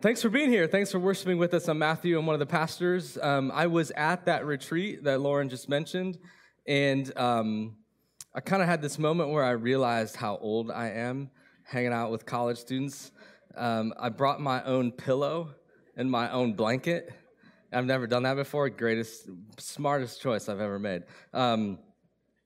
Thanks for being here. Thanks for worshiping with us. I'm Matthew. I'm one of the pastors. Um, I was at that retreat that Lauren just mentioned, and um, I kind of had this moment where I realized how old I am hanging out with college students. Um, I brought my own pillow and my own blanket. I've never done that before. Greatest, smartest choice I've ever made um,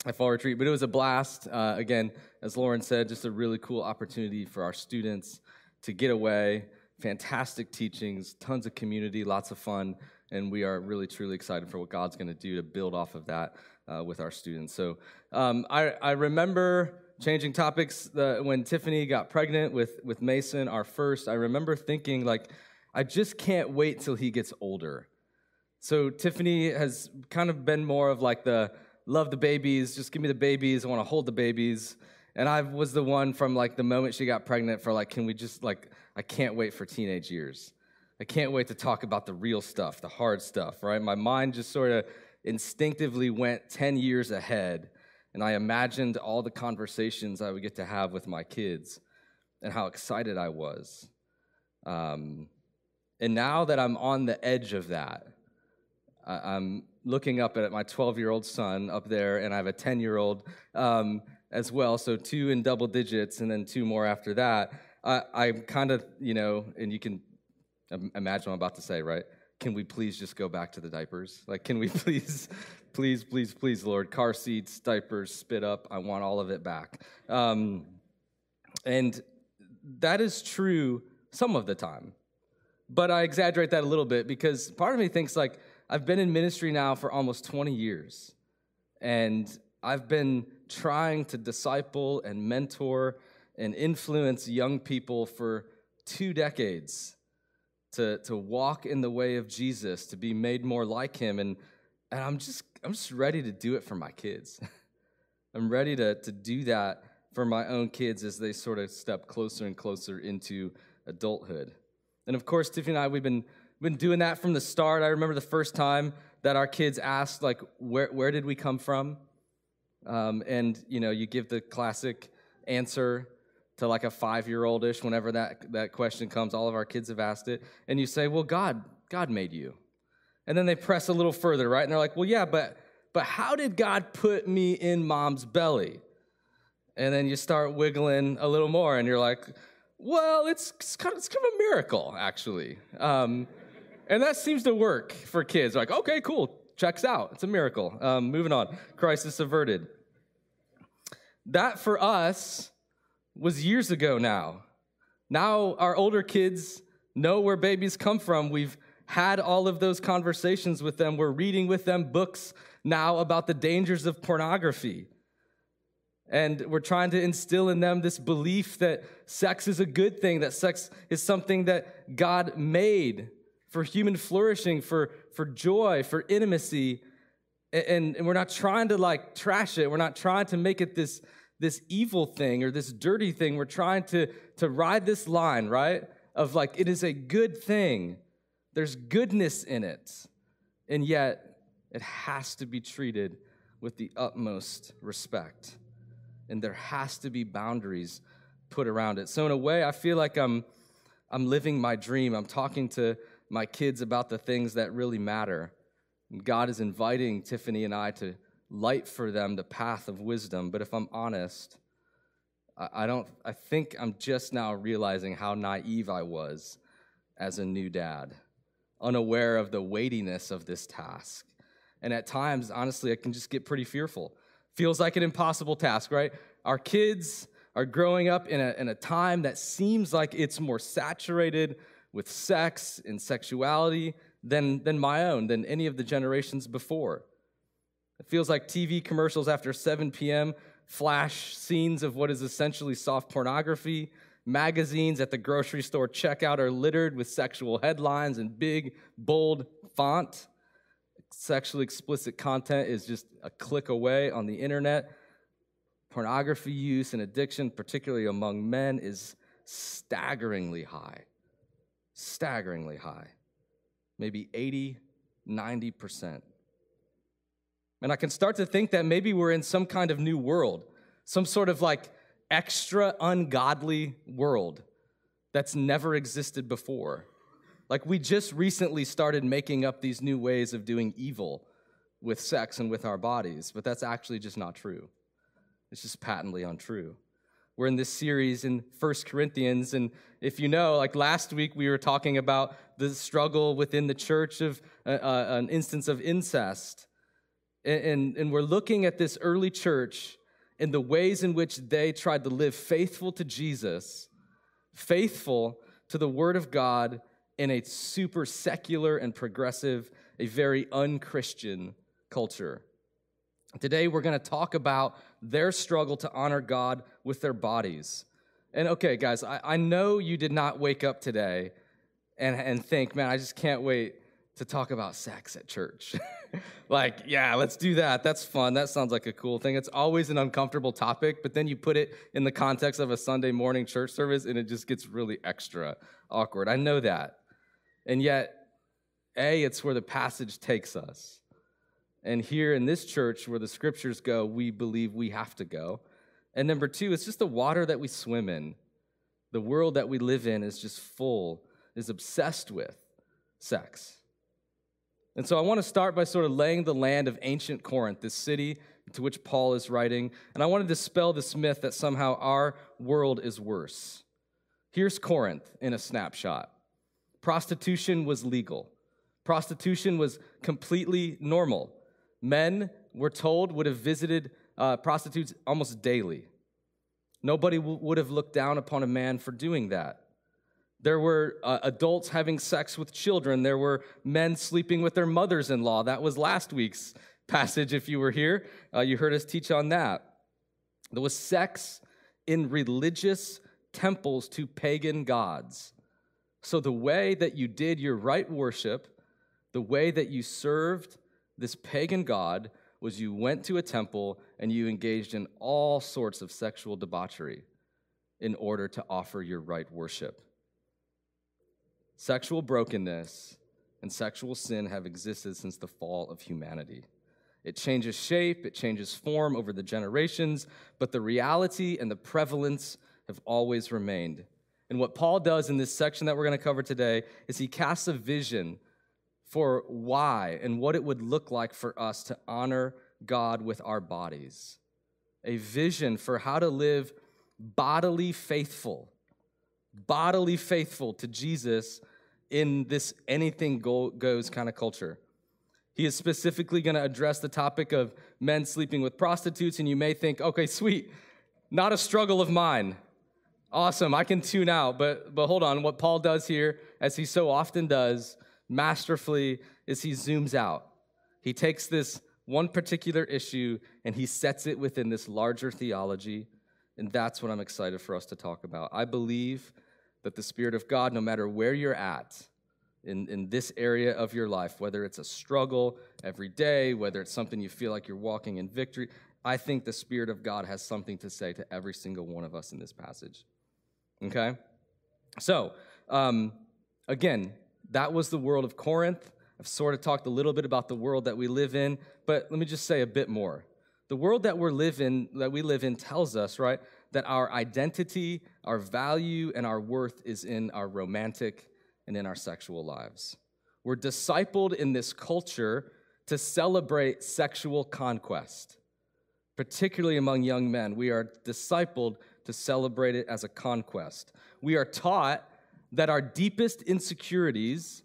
at fall retreat, but it was a blast. Uh, again, as Lauren said, just a really cool opportunity for our students to get away fantastic teachings, tons of community, lots of fun, and we are really truly excited for what God's going to do to build off of that uh, with our students. So um, I, I, remember changing topics the, when Tiffany got pregnant with with Mason, our first. I remember thinking like, I just can't wait till he gets older. So Tiffany has kind of been more of like the love the babies, just give me the babies, I want to hold the babies. And I was the one from like the moment she got pregnant for like, can we just like I can't wait for teenage years. I can't wait to talk about the real stuff, the hard stuff, right? My mind just sort of instinctively went 10 years ahead, and I imagined all the conversations I would get to have with my kids and how excited I was. Um, and now that I'm on the edge of that, I'm looking up at my 12 year old son up there, and I have a 10 year old um, as well. So two in double digits, and then two more after that. I, I'm kind of, you know, and you can imagine what I'm about to say, right? Can we please just go back to the diapers? Like, can we please, please, please, please, Lord, car seats, diapers, spit up, I want all of it back. Um, and that is true some of the time. But I exaggerate that a little bit because part of me thinks, like, I've been in ministry now for almost 20 years. And I've been trying to disciple and mentor and influence young people for two decades to, to walk in the way of Jesus, to be made more like him. And, and I'm just I'm just ready to do it for my kids. I'm ready to, to do that for my own kids as they sort of step closer and closer into adulthood. And of course, Tiffany and I, we've been, been doing that from the start. I remember the first time that our kids asked, like, where, where did we come from? Um, and, you know, you give the classic answer to like a five year old ish whenever that, that question comes. All of our kids have asked it. And you say, well, God, God made you. And then they press a little further, right? And they're like, well, yeah, but, but how did God put me in mom's belly? And then you start wiggling a little more and you're like, well, it's, it's, kind, of, it's kind of a miracle, actually. Um, and that seems to work for kids. Like, okay, cool, checks out. It's a miracle. Um, moving on. Crisis averted. That for us was years ago now. Now our older kids know where babies come from. We've had all of those conversations with them. We're reading with them books now about the dangers of pornography. And we're trying to instill in them this belief that sex is a good thing, that sex is something that God made for human flourishing, for, for joy, for intimacy. And, and we're not trying to like trash it. We're not trying to make it this, this evil thing or this dirty thing. We're trying to, to ride this line, right? Of like, it is a good thing. There's goodness in it. And yet, it has to be treated with the utmost respect. And there has to be boundaries put around it. So, in a way, I feel like I'm, I'm living my dream. I'm talking to my kids about the things that really matter. And God is inviting Tiffany and I to light for them the path of wisdom. But if I'm honest, I don't I think I'm just now realizing how naive I was as a new dad, unaware of the weightiness of this task. And at times, honestly, I can just get pretty fearful. Feels like an impossible task, right? Our kids are growing up in a, in a time that seems like it's more saturated with sex and sexuality than, than my own, than any of the generations before. It feels like TV commercials after 7 p.m. flash scenes of what is essentially soft pornography. Magazines at the grocery store checkout are littered with sexual headlines and big, bold font. Sexually explicit content is just a click away on the internet. Pornography use and addiction, particularly among men, is staggeringly high. Staggeringly high. Maybe 80, 90%. And I can start to think that maybe we're in some kind of new world, some sort of like extra ungodly world that's never existed before. Like we just recently started making up these new ways of doing evil with sex and with our bodies, but that's actually just not true. It's just patently untrue. We're in this series in First Corinthians, and if you know, like last week we were talking about the struggle within the church of uh, uh, an instance of incest. And, and, and we're looking at this early church and the ways in which they tried to live faithful to Jesus, faithful to the Word of God in a super secular and progressive, a very unchristian culture. Today, we're going to talk about their struggle to honor God with their bodies. And okay, guys, I, I know you did not wake up today and, and think, man, I just can't wait to talk about sex at church. like, yeah, let's do that. That's fun. That sounds like a cool thing. It's always an uncomfortable topic, but then you put it in the context of a Sunday morning church service and it just gets really extra awkward. I know that. And yet, A, it's where the passage takes us. And here in this church, where the scriptures go, we believe we have to go. And number two, it's just the water that we swim in. The world that we live in is just full, is obsessed with sex. And so I want to start by sort of laying the land of ancient Corinth, this city to which Paul is writing. And I want to dispel this myth that somehow our world is worse. Here's Corinth in a snapshot prostitution was legal, prostitution was completely normal. Men, we're told, would have visited uh, prostitutes almost daily. Nobody w- would have looked down upon a man for doing that. There were uh, adults having sex with children. There were men sleeping with their mothers in law. That was last week's passage, if you were here. Uh, you heard us teach on that. There was sex in religious temples to pagan gods. So, the way that you did your right worship, the way that you served this pagan god, was you went to a temple and you engaged in all sorts of sexual debauchery in order to offer your right worship. Sexual brokenness and sexual sin have existed since the fall of humanity. It changes shape, it changes form over the generations, but the reality and the prevalence have always remained. And what Paul does in this section that we're going to cover today is he casts a vision for why and what it would look like for us to honor God with our bodies. A vision for how to live bodily faithful, bodily faithful to Jesus in this anything goes kind of culture. He is specifically going to address the topic of men sleeping with prostitutes, and you may think, okay, sweet, not a struggle of mine. Awesome, I can tune out. But, but hold on, what Paul does here, as he so often does, masterfully, is he zooms out. He takes this one particular issue and he sets it within this larger theology, and that's what I'm excited for us to talk about. I believe that the Spirit of God, no matter where you're at in, in this area of your life, whether it's a struggle every day, whether it's something you feel like you're walking in victory, I think the Spirit of God has something to say to every single one of us in this passage. Okay? So, um, again, that was the world of Corinth. I've sort of talked a little bit about the world that we live in, but let me just say a bit more. The world that we're living that we live in tells us, right, that our identity, our value, and our worth is in our romantic and in our sexual lives. We're discipled in this culture to celebrate sexual conquest, particularly among young men. We are discipled to celebrate it as a conquest. We are taught that our deepest insecurities,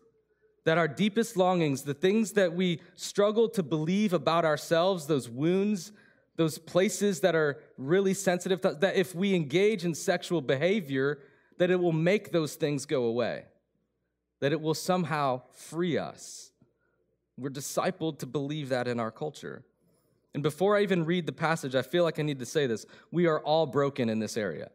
that our deepest longings, the things that we struggle to believe about ourselves, those wounds those places that are really sensitive, to, that if we engage in sexual behavior, that it will make those things go away, that it will somehow free us. We're discipled to believe that in our culture. And before I even read the passage, I feel like I need to say this. We are all broken in this area.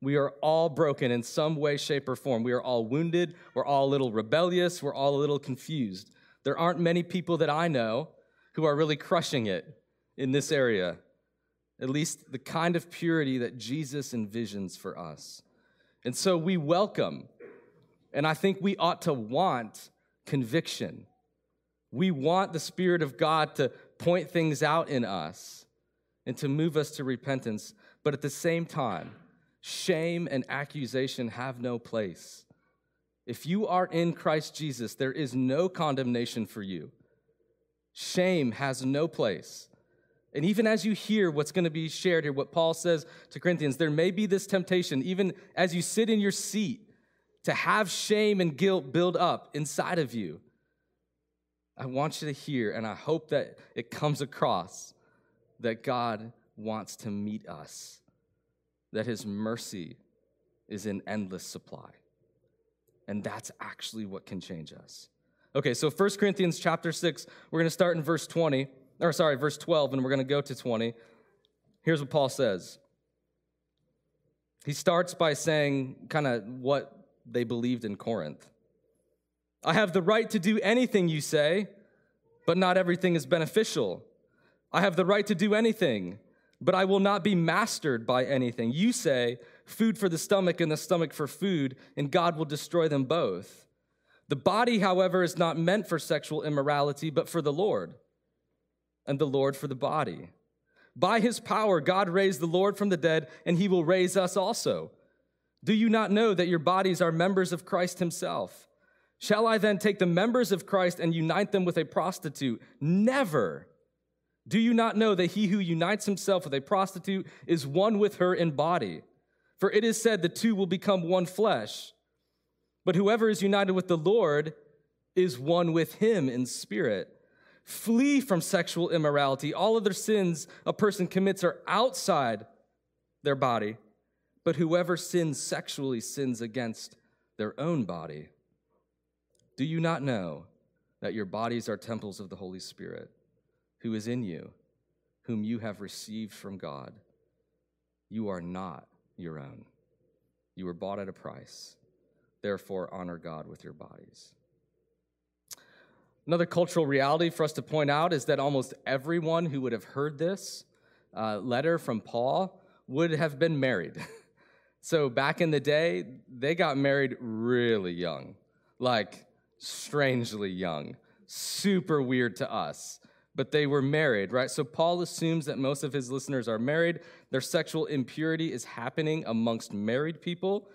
We are all broken in some way, shape, or form. We are all wounded. We're all a little rebellious. We're all a little confused. There aren't many people that I know who are really crushing it in this area, at least the kind of purity that Jesus envisions for us. And so we welcome, and I think we ought to want conviction. We want the Spirit of God to point things out in us and to move us to repentance. But at the same time, shame and accusation have no place If you are in Christ Jesus, there is no condemnation for you. Shame has no place. And even as you hear what's going to be shared here, what Paul says to Corinthians, there may be this temptation, even as you sit in your seat, to have shame and guilt build up inside of you. I want you to hear, and I hope that it comes across that God wants to meet us, that his mercy is in endless supply. And that's actually what can change us. Okay, so 1 Corinthians chapter 6, we're going to start in verse 20, or sorry, verse 12, and we're going to go to 20. Here's what Paul says. He starts by saying kind of what they believed in Corinth. I have the right to do anything you say, but not everything is beneficial. I have the right to do anything, but I will not be mastered by anything. You say, food for the stomach and the stomach for food, and God will destroy them both. The body, however, is not meant for sexual immorality, but for the Lord, and the Lord for the body. By his power, God raised the Lord from the dead, and he will raise us also. Do you not know that your bodies are members of Christ himself? Shall I then take the members of Christ and unite them with a prostitute? Never. Do you not know that he who unites himself with a prostitute is one with her in body? For it is said, the two will become one flesh. But whoever is united with the Lord is one with him in spirit. Flee from sexual immorality. All other sins a person commits are outside their body, but whoever sins sexually sins against their own body. Do you not know that your bodies are temples of the Holy Spirit, who is in you, whom you have received from God? You are not your own. You were bought at a price. Therefore, honor God with your bodies. Another cultural reality for us to point out is that almost everyone who would have heard this uh, letter from Paul would have been married. so back in the day, they got married really young, like strangely young, super weird to us but they were married, right? So Paul assumes that most of his listeners are married. Their sexual impurity is happening amongst married people.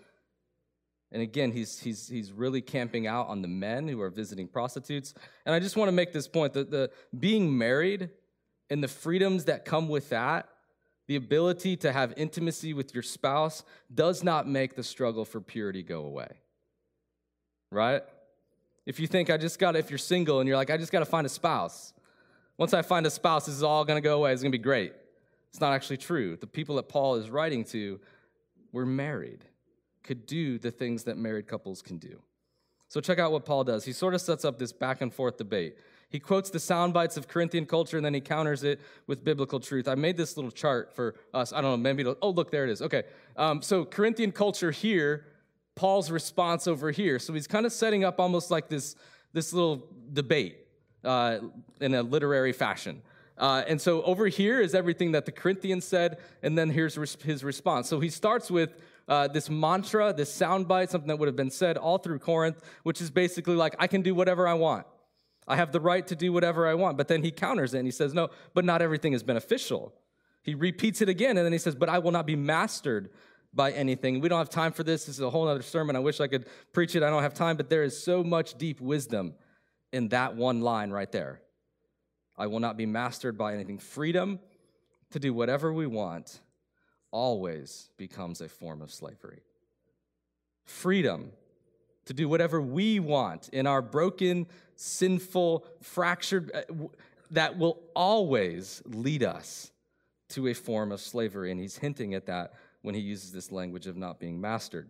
And again, he's, he's, he's really camping out on the men who are visiting prostitutes. And I just want to make this point that the being married and the freedoms that come with that, the ability to have intimacy with your spouse, does not make the struggle for purity go away. Right? If you think I just got, if you're single and you're like, I just got to find a spouse, once I find a spouse, this is all going to go away. It's going to be great. It's not actually true. The people that Paul is writing to were married, could do the things that married couples can do. So check out what Paul does. He sort of sets up this back and forth debate. He quotes the sound bites of Corinthian culture and then he counters it with biblical truth. I made this little chart for us. I don't know, maybe, oh, look, there it is. Okay. Um, so Corinthian culture here, Paul's response over here. So he's kind of setting up almost like this, this little debate uh, in a literary fashion. Uh, and so over here is everything that the Corinthians said, and then here's his response. So he starts with uh, this mantra, this soundbite, something that would have been said all through Corinth, which is basically like, I can do whatever I want. I have the right to do whatever I want. But then he counters it and he says, No, but not everything is beneficial. He repeats it again and then he says, But I will not be mastered by anything. We don't have time for this. This is a whole other sermon. I wish I could preach it. I don't have time, but there is so much deep wisdom in that one line right there. I will not be mastered by anything. Freedom to do whatever we want always becomes a form of slavery. Freedom to do whatever we want in our broken, sinful, fractured, uh, that will always lead us to a form of slavery. And he's hinting at that when he uses this language of not being mastered.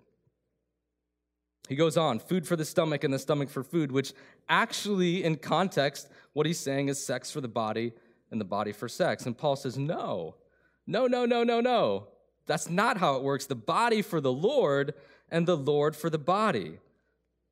He goes on, food for the stomach and the stomach for food, which actually, in context, what he's saying is sex for the body and the body for sex. And Paul says, no, no, no, no, no, no. That's not how it works. The body for the Lord and the Lord for the body.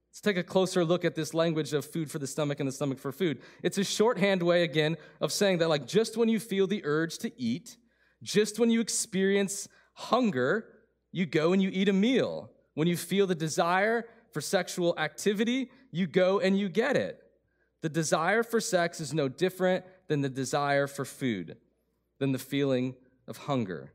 Let's take a closer look at this language of food for the stomach and the stomach for food. It's a shorthand way, again, of saying that, like, just when you feel the urge to eat, just when you experience hunger, you go and you eat a meal. When you feel the desire for sexual activity, you go and you get it. The desire for sex is no different than the desire for food, than the feeling of hunger.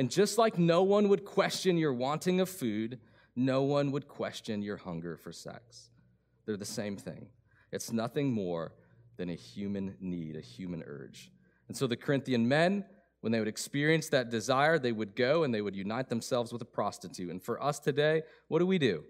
And just like no one would question your wanting of food, no one would question your hunger for sex. They're the same thing. It's nothing more than a human need, a human urge. And so the Corinthian men, when they would experience that desire, they would go and they would unite themselves with a prostitute. And for us today, what do we do?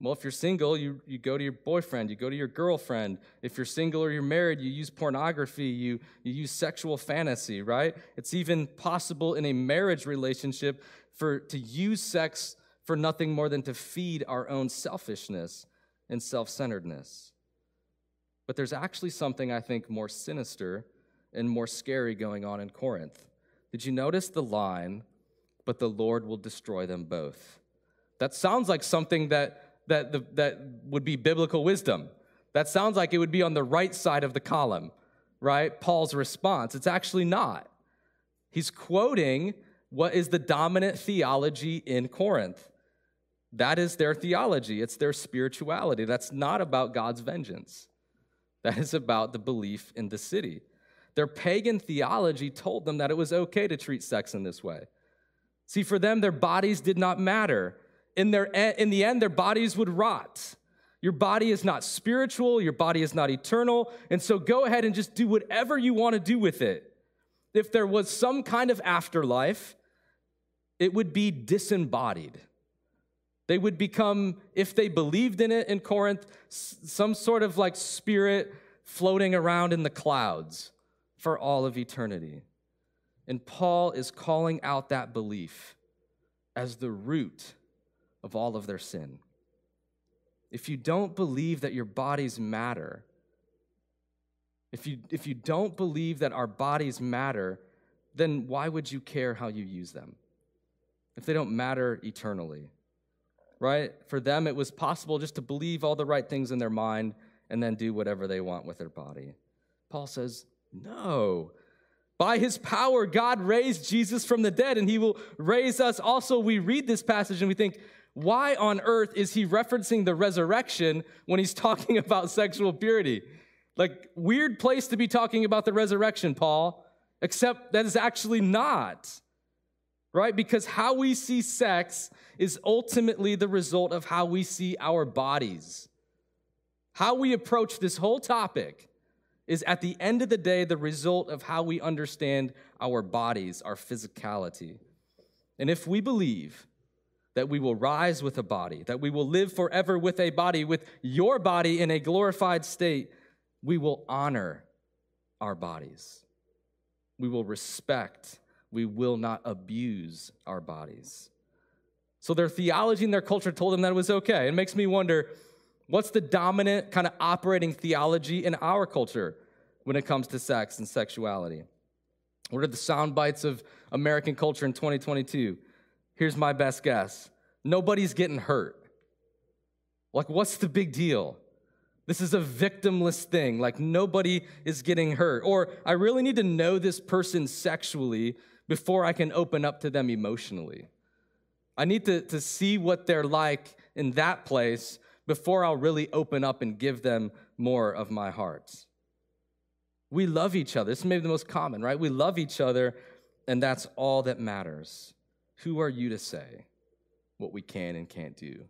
Well, if you're single, you, you go to your boyfriend, you go to your girlfriend. If you're single or you're married, you use pornography, you, you use sexual fantasy, right? It's even possible in a marriage relationship for to use sex for nothing more than to feed our own selfishness and self-centeredness. But there's actually something I think more sinister and more scary going on in Corinth. Did you notice the line, but the Lord will destroy them both? That sounds like something that that, the, that would be biblical wisdom. That sounds like it would be on the right side of the column, right? Paul's response. It's actually not. He's quoting what is the dominant theology in Corinth. That is their theology, it's their spirituality. That's not about God's vengeance, that is about the belief in the city. Their pagan theology told them that it was okay to treat sex in this way. See, for them, their bodies did not matter in, their, in the end, their bodies would rot. Your body is not spiritual, your body is not eternal, and so go ahead and just do whatever you want to do with it. If there was some kind of afterlife, it would be disembodied. They would become, if they believed in it in Corinth, some sort of like spirit floating around in the clouds for all of eternity. And Paul is calling out that belief as the root of all of their sin. If you don't believe that your bodies matter, if you, if you don't believe that our bodies matter, then why would you care how you use them? If they don't matter eternally, right? For them, it was possible just to believe all the right things in their mind and then do whatever they want with their body. Paul says, no. By his power, God raised Jesus from the dead, and he will raise us also. We read this passage and we think, why on earth is he referencing the resurrection when he's talking about sexual purity? Like, weird place to be talking about the resurrection, Paul, except that is actually not, right? Because how we see sex is ultimately the result of how we see our bodies. How we approach this whole topic is at the end of the day the result of how we understand our bodies, our physicality. And if we believe that we will rise with a body, that we will live forever with a body, with your body in a glorified state, we will honor our bodies. We will respect, we will not abuse our bodies. So their theology and their culture told them that it was okay. It makes me wonder what's the dominant kind of operating theology in our culture when it comes to sex and sexuality? What are the sound bites of American culture in 2022? Here's my best guess nobody's getting hurt. Like, what's the big deal? This is a victimless thing. Like, nobody is getting hurt. Or, I really need to know this person sexually before I can open up to them emotionally. I need to, to see what they're like in that place before I'll really open up and give them more of my heart. We love each other. This is maybe the most common, right? We love each other, and that's all that matters. Who are you to say what we can and can't do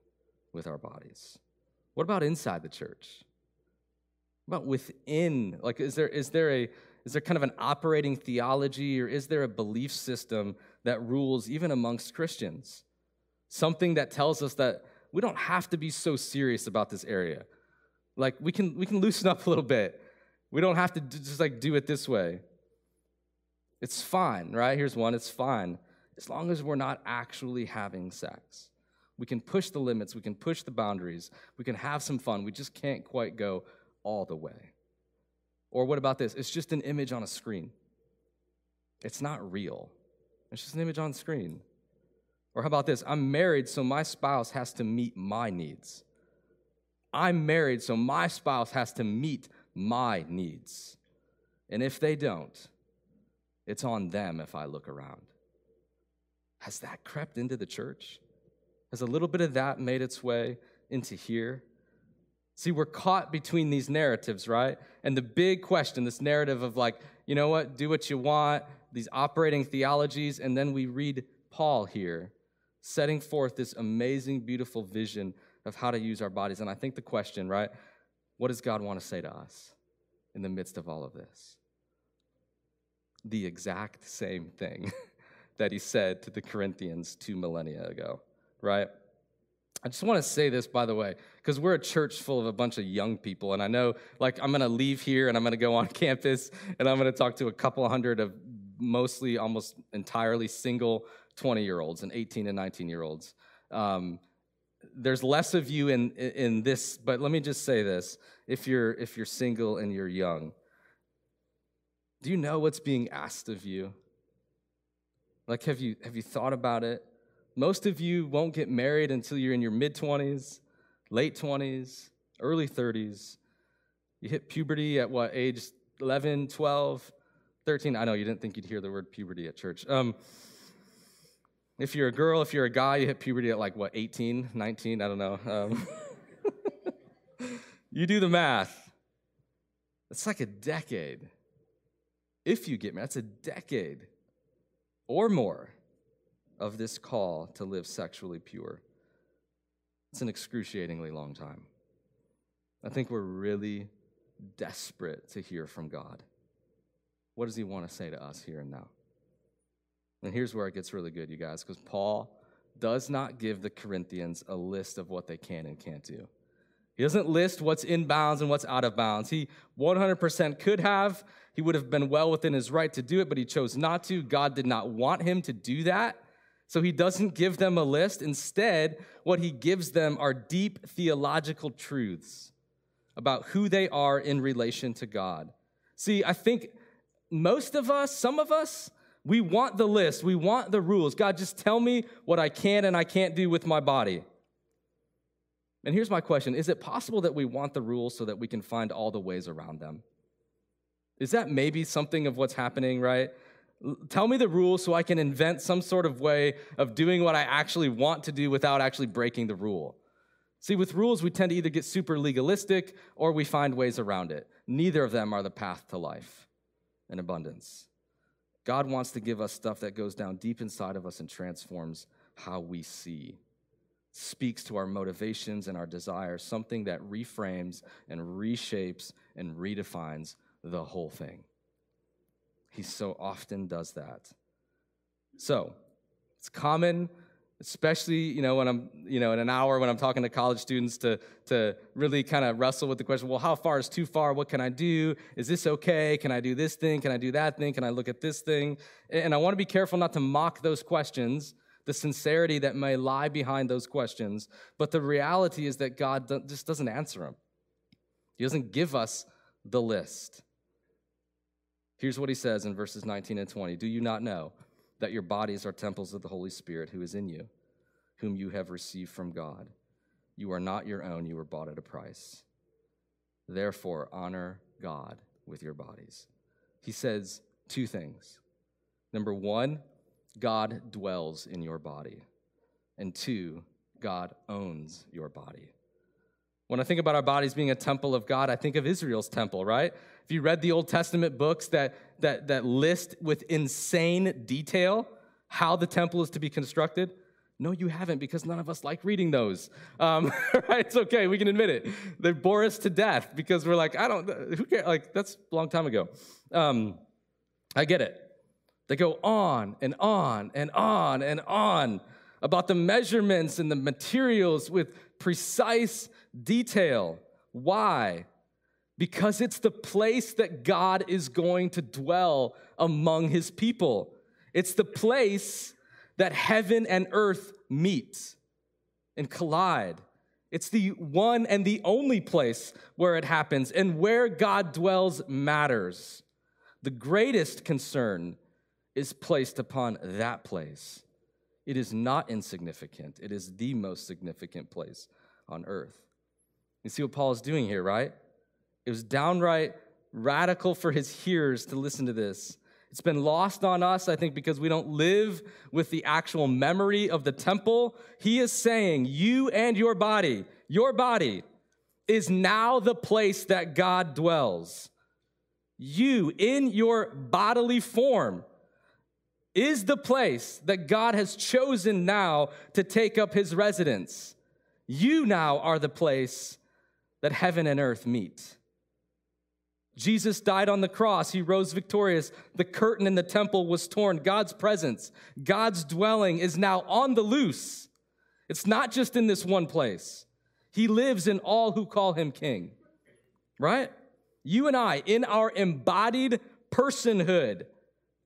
with our bodies? What about inside the church? What about within? Like, is there, is there a is there kind of an operating theology or is there a belief system that rules even amongst Christians? Something that tells us that we don't have to be so serious about this area. Like we can we can loosen up a little bit. We don't have to just like do it this way. It's fine, right? Here's one, it's fine as long as we're not actually having sex. We can push the limits, we can push the boundaries, we can have some fun. We just can't quite go all the way. Or what about this? It's just an image on a screen. It's not real. It's just an image on screen. Or how about this? I'm married, so my spouse has to meet my needs. I'm married, so my spouse has to meet my needs. And if they don't, it's on them if I look around. Has that crept into the church? Has a little bit of that made its way into here? See, we're caught between these narratives, right? And the big question, this narrative of like, you know what, do what you want, these operating theologies, and then we read Paul here setting forth this amazing, beautiful vision of how to use our bodies. And I think the question, right? What does God want to say to us in the midst of all of this? The exact same thing that he said to the Corinthians two millennia ago, right? I just want to say this, by the way, because we're a church full of a bunch of young people. And I know, like, I'm going to leave here and I'm going to go on campus and I'm going to talk to a couple hundred of mostly almost entirely single 20 year olds and 18 and 19 year olds. Um, there's less of you in, in this, but let me just say this. If you're, if you're single and you're young, do you know what's being asked of you? Like, have you, have you thought about it? Most of you won't get married until you're in your mid 20s, late 20s, early 30s. You hit puberty at what, age 11, 12, 13? I know you didn't think you'd hear the word puberty at church. Um, if you're a girl, if you're a guy, you hit puberty at like what, 18, 19? I don't know. Um, you do the math. It's like a decade. If you get married, that's a decade or more of this call to live sexually pure. It's an excruciatingly long time. I think we're really desperate to hear from God. What does He want to say to us here and now? And here's where it gets really good, you guys, because Paul does not give the Corinthians a list of what they can and can't do. He doesn't list what's in bounds and what's out of bounds. He 100% could have. He would have been well within his right to do it, but he chose not to. God did not want him to do that. So he doesn't give them a list. Instead, what he gives them are deep theological truths about who they are in relation to God. See, I think most of us, some of us, we want the list, we want the rules. God, just tell me what I can and I can't do with my body. And here's my question Is it possible that we want the rules so that we can find all the ways around them? Is that maybe something of what's happening, right? Tell me the rules so I can invent some sort of way of doing what I actually want to do without actually breaking the rule. See, with rules, we tend to either get super legalistic or we find ways around it. Neither of them are the path to life and abundance. God wants to give us stuff that goes down deep inside of us and transforms how we see, speaks to our motivations and our desires, something that reframes and reshapes and redefines the whole thing. He so often does that. So, it's common, especially, you know, when I'm, you know, in an hour when I'm talking to college students to, to really kind of wrestle with the question, well, how far is too far? What can I do? Is this okay? Can I do this thing? Can I do that thing? Can I look at this thing? And I want to be careful not to mock those questions, the sincerity that may lie behind those questions. But the reality is that God just doesn't answer them. He doesn't give us the list. Here's what he says in verses 19 and 20 Do you not know that your bodies are temples of the Holy Spirit who is in you, whom you have received from God? You are not your own, you were bought at a price. Therefore, honor God with your bodies. He says two things. Number one, God dwells in your body. And two, God owns your body. When I think about our bodies being a temple of God, I think of Israel's temple, right? If you read the Old Testament books that, that, that list with insane detail how the temple is to be constructed, no, you haven't, because none of us like reading those. Um, right? It's okay, we can admit it. They bore us to death because we're like, I don't, who cares? Like, that's a long time ago. Um, I get it. They go on and on and on and on about the measurements and the materials with precise detail. Why? Because it's the place that God is going to dwell among his people. It's the place that heaven and earth meet and collide. It's the one and the only place where it happens, and where God dwells matters. The greatest concern is placed upon that place. It is not insignificant, it is the most significant place on earth. You see what Paul is doing here, right? It was downright radical for his hearers to listen to this. It's been lost on us, I think, because we don't live with the actual memory of the temple. He is saying, You and your body, your body, is now the place that God dwells. You, in your bodily form, is the place that God has chosen now to take up his residence. You now are the place that heaven and earth meet. Jesus died on the cross. He rose victorious. The curtain in the temple was torn. God's presence, God's dwelling is now on the loose. It's not just in this one place. He lives in all who call him king, right? You and I, in our embodied personhood,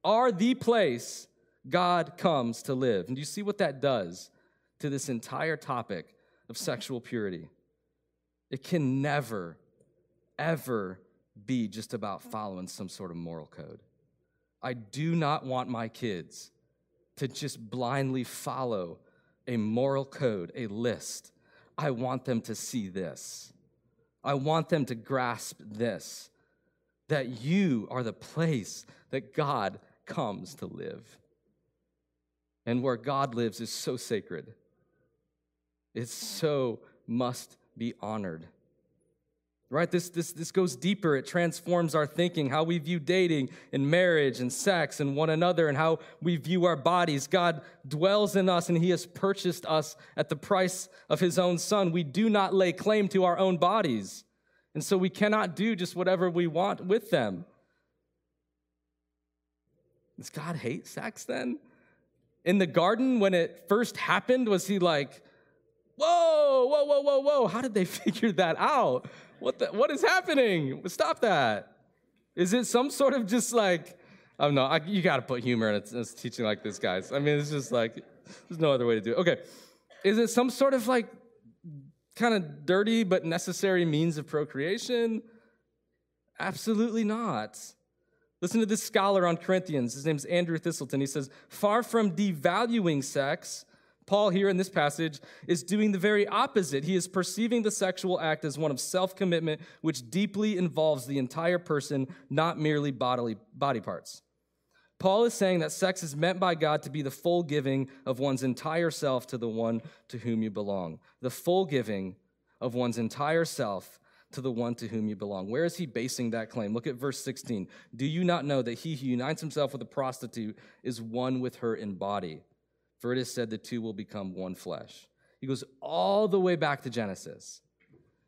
are the place God comes to live. And do you see what that does to this entire topic of sexual purity? It can never, ever be just about following some sort of moral code. I do not want my kids to just blindly follow a moral code, a list. I want them to see this. I want them to grasp this that you are the place that God comes to live. And where God lives is so sacred, it so must be honored right? This, this, this goes deeper. It transforms our thinking, how we view dating and marriage and sex and one another, and how we view our bodies. God dwells in us, and He has purchased us at the price of His own Son. We do not lay claim to our own bodies, and so we cannot do just whatever we want with them. Does God hate sex then? In the garden, when it first happened, was He like, whoa, whoa, whoa, whoa, whoa? How did they figure that out? What, the, what is happening? Stop that. Is it some sort of just like, I don't know, I, you got to put humor in it, it's teaching like this, guys. I mean, it's just like, there's no other way to do it. Okay. Is it some sort of like kind of dirty but necessary means of procreation? Absolutely not. Listen to this scholar on Corinthians. His name's Andrew Thiselton. He says, far from devaluing sex, Paul, here in this passage, is doing the very opposite. He is perceiving the sexual act as one of self commitment, which deeply involves the entire person, not merely bodily body parts. Paul is saying that sex is meant by God to be the full giving of one's entire self to the one to whom you belong. The full giving of one's entire self to the one to whom you belong. Where is he basing that claim? Look at verse 16. Do you not know that he who unites himself with a prostitute is one with her in body? For it is said the two will become one flesh. He goes all the way back to Genesis.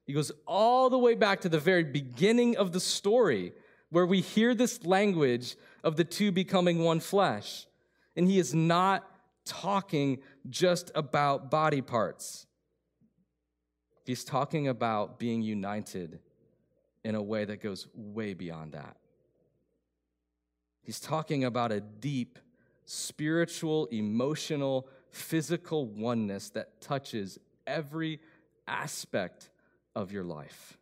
He goes all the way back to the very beginning of the story where we hear this language of the two becoming one flesh. And he is not talking just about body parts. He's talking about being united in a way that goes way beyond that. He's talking about a deep spiritual, emotional, physical oneness that touches every aspect of your life.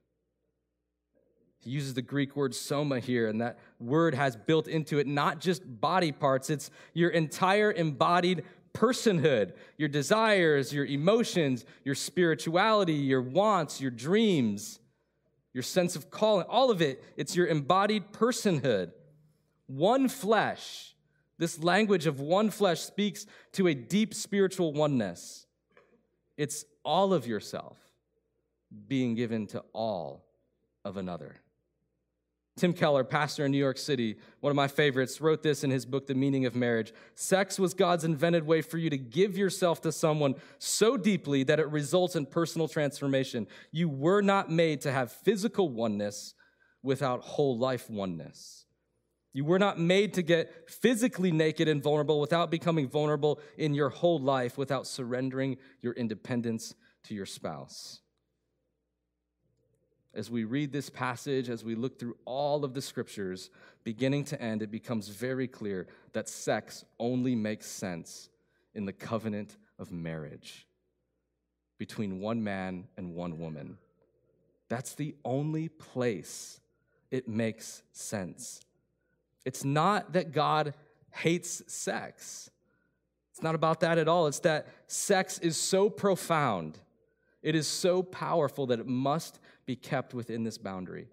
He uses the Greek word soma here, and that word has built into it not just body parts, it's your entire embodied personhood, your desires, your emotions, your spirituality, your wants, your dreams, your sense of calling, all of it. It's your embodied personhood. One flesh this language of one flesh speaks to a deep spiritual oneness. It's all of yourself being given to all of another. Tim Keller, pastor in New York City, one of my favorites, wrote this in his book, The Meaning of Marriage. Sex was God's invented way for you to give yourself to someone so deeply that it results in personal transformation. You were not made to have physical oneness without whole life oneness. You were not made to get physically naked and vulnerable without becoming vulnerable in your whole life, without surrendering your independence to your spouse. As we read this passage, as we look through all of the scriptures, beginning to end, it becomes very clear that sex only makes sense in the covenant of marriage between one man and one woman. That's the only place it makes sense. It's not that God hates sex. It's not about that at all. It's that sex is so profound, it is so powerful that it must be kept within this boundary.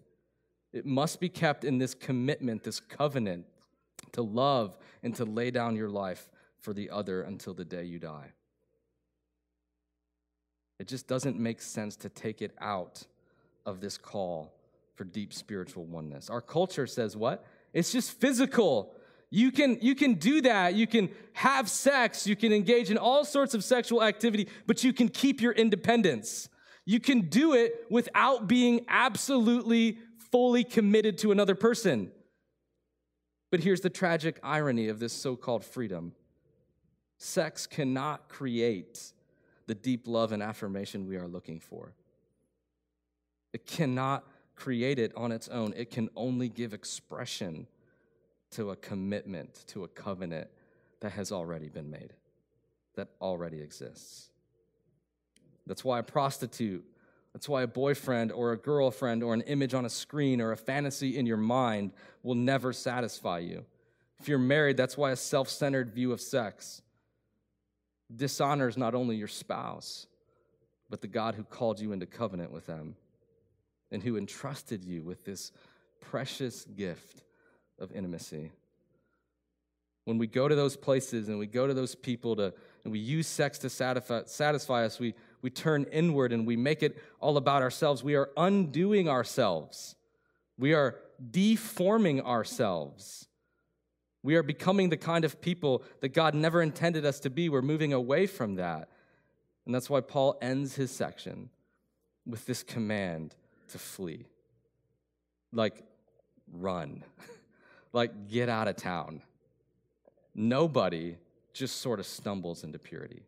It must be kept in this commitment, this covenant to love and to lay down your life for the other until the day you die. It just doesn't make sense to take it out of this call for deep spiritual oneness. Our culture says what? It's just physical. You can, you can do that. You can have sex. You can engage in all sorts of sexual activity, but you can keep your independence. You can do it without being absolutely fully committed to another person. But here's the tragic irony of this so called freedom sex cannot create the deep love and affirmation we are looking for. It cannot create it on its own, it can only give expression to a commitment, to a covenant that has already been made, that already exists. That's why a prostitute, that's why a boyfriend or a girlfriend or an image on a screen or a fantasy in your mind will never satisfy you. If you're married, that's why a self centered view of sex dishonors not only your spouse, but the God who called you into covenant with them and who entrusted you with this precious gift of intimacy. When we go to those places and we go to those people to, and we use sex to satisfy, satisfy us, we, we turn inward and we make it all about ourselves. We are undoing ourselves. We are deforming ourselves. We are becoming the kind of people that God never intended us to be. We're moving away from that. And that's why Paul ends his section with this command to flee. Like, run. like, get out of town. Nobody just sort of stumbles into purity.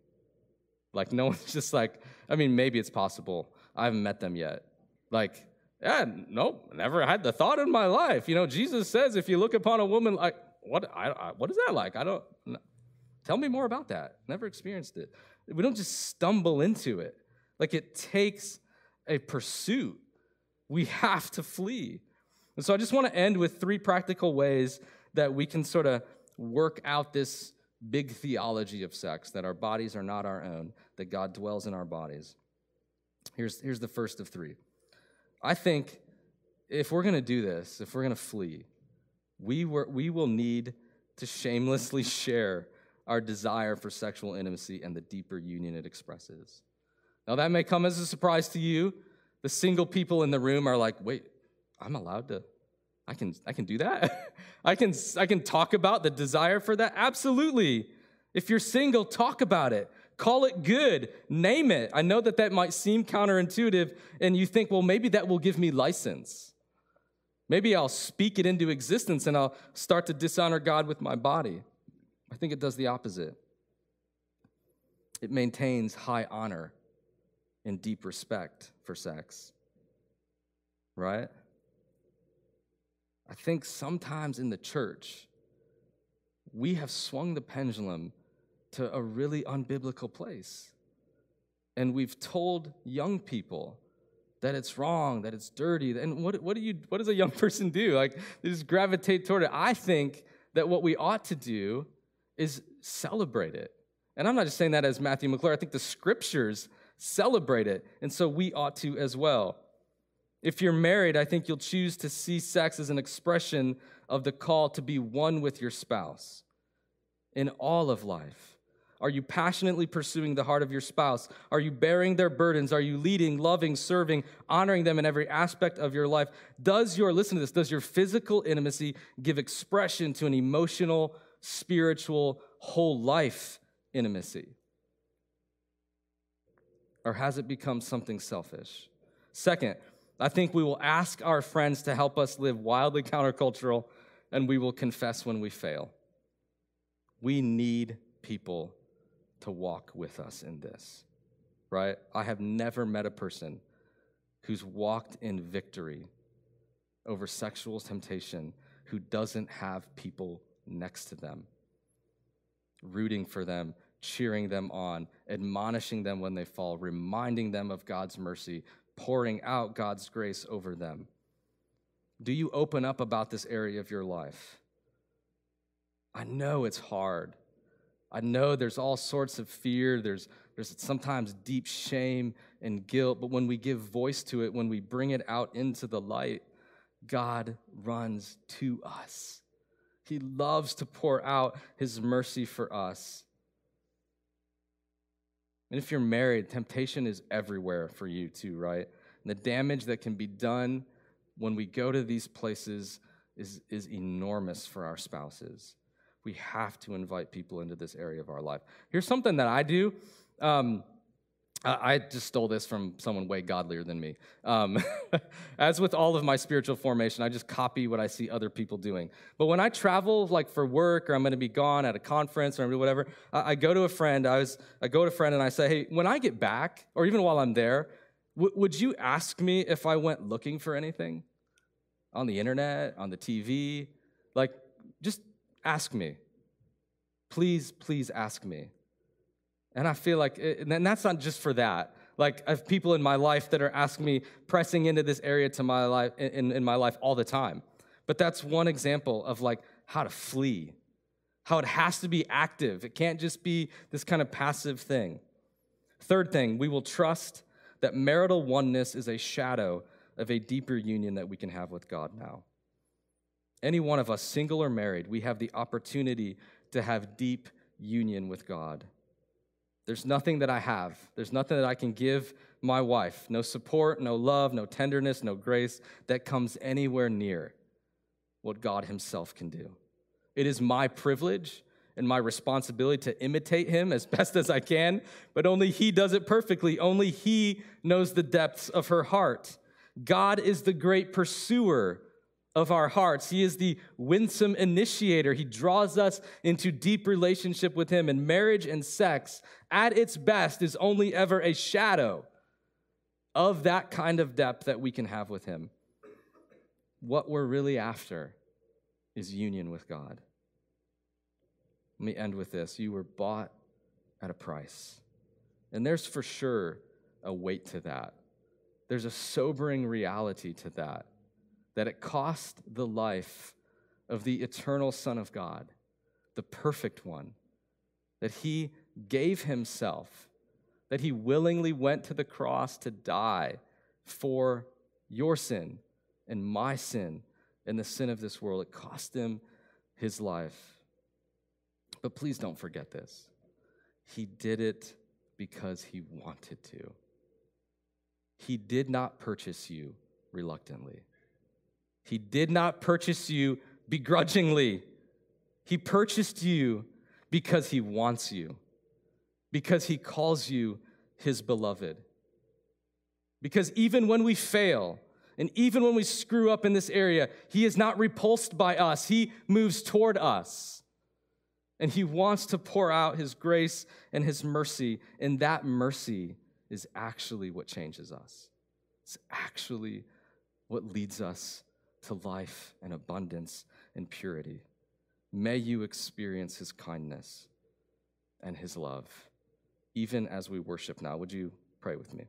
Like, no one's just like, I mean, maybe it's possible. I haven't met them yet. Like, yeah, nope, never had the thought in my life. You know, Jesus says if you look upon a woman like, what, I, I, what is that like? I don't, no. tell me more about that. Never experienced it. We don't just stumble into it. Like, it takes a pursuit. We have to flee. And so I just want to end with three practical ways that we can sort of work out this big theology of sex that our bodies are not our own, that God dwells in our bodies. Here's, here's the first of three. I think if we're going to do this, if we're going to flee, we, were, we will need to shamelessly share our desire for sexual intimacy and the deeper union it expresses. Now, that may come as a surprise to you. The single people in the room are like, wait, I'm allowed to I can, I can do that. I, can, I can talk about the desire for that. Absolutely. If you're single, talk about it. Call it good. Name it. I know that that might seem counterintuitive, and you think, well, maybe that will give me license. Maybe I'll speak it into existence and I'll start to dishonor God with my body. I think it does the opposite. It maintains high honor and deep respect for sex, right? I think sometimes in the church, we have swung the pendulum to a really unbiblical place. And we've told young people that it's wrong, that it's dirty. And what, what, do you, what does a young person do? Like, they just gravitate toward it. I think that what we ought to do is celebrate it. And I'm not just saying that as Matthew McClure, I think the scriptures celebrate it. And so we ought to as well. If you're married, I think you'll choose to see sex as an expression of the call to be one with your spouse in all of life. Are you passionately pursuing the heart of your spouse? Are you bearing their burdens? Are you leading, loving, serving, honoring them in every aspect of your life? Does your, listen to this, does your physical intimacy give expression to an emotional, spiritual, whole life intimacy? Or has it become something selfish? Second, I think we will ask our friends to help us live wildly countercultural, and we will confess when we fail. We need people to walk with us in this, right? I have never met a person who's walked in victory over sexual temptation who doesn't have people next to them, rooting for them, cheering them on, admonishing them when they fall, reminding them of God's mercy, pouring out God's grace over them? Do you open up about this area of your life? I know it's hard. I know there's all sorts of fear. There's, there's sometimes deep shame and guilt, but when we give voice to it, when we bring it out into the light, God runs to us. He loves to pour out his mercy for us. And if you're married, temptation is everywhere for you too, right? And the damage that can be done when we go to these places is, is enormous for our spouses. We have to invite people into this area of our life. Here's something that I do. Um, I just stole this from someone way godlier than me. Um, as with all of my spiritual formation, I just copy what I see other people doing. But when I travel, like for work, or I'm going to be gone at a conference or whatever, I, I, go to a friend. I was, I go to a friend and I say, "Hey, when I get back, or even while I'm there, w- would you ask me if I went looking for anything on the internet, on the TV? Like, just ask me. Please, please ask me." And I feel like, eh, and that's not just for that. Like, I have people in my life that are asking me, pressing into this area to my life, in, in my life all the time. But that's one example of like how to flee, how it has to be active. It can't just be this kind of passive thing. Third thing, we will trust that marital oneness is a shadow of a deeper union that we can have with God now. Any one of us, single or married, we have the opportunity to have deep union with God. There's nothing that I have. There's nothing that I can give my wife. No support, no love, no tenderness, no grace that comes anywhere near what God Himself can do. It is my privilege and my responsibility to imitate Him as best as I can, but only He does it perfectly. Only He knows the depths of her heart. God is the great pursuer of our hearts. He is the winsome initiator. He draws us into deep relationship with Him. And marriage and sex, at its best, is only ever a shadow of that kind of depth that we can have with Him. What we're really after is union with God. Let me end with this. You were bought at a price. And there's for sure a weight to that. There's a sobering reality to that that it cost the life of the eternal Son of God, the perfect one, that he gave himself, that he willingly went to the cross to die for your sin and my sin and the sin of this world. It cost him his life. But please don't forget this. He did it because he wanted to. He did not purchase you reluctantly. He did not purchase you begrudgingly. He purchased you because he wants you, because he calls you his beloved. Because even when we fail, and even when we screw up in this area, he is not repulsed by us. He moves toward us. And he wants to pour out his grace and his mercy. And that mercy is actually what changes us. It's actually what leads us to life and abundance and purity. May you experience his kindness and his love, even as we worship now. Would you pray with me?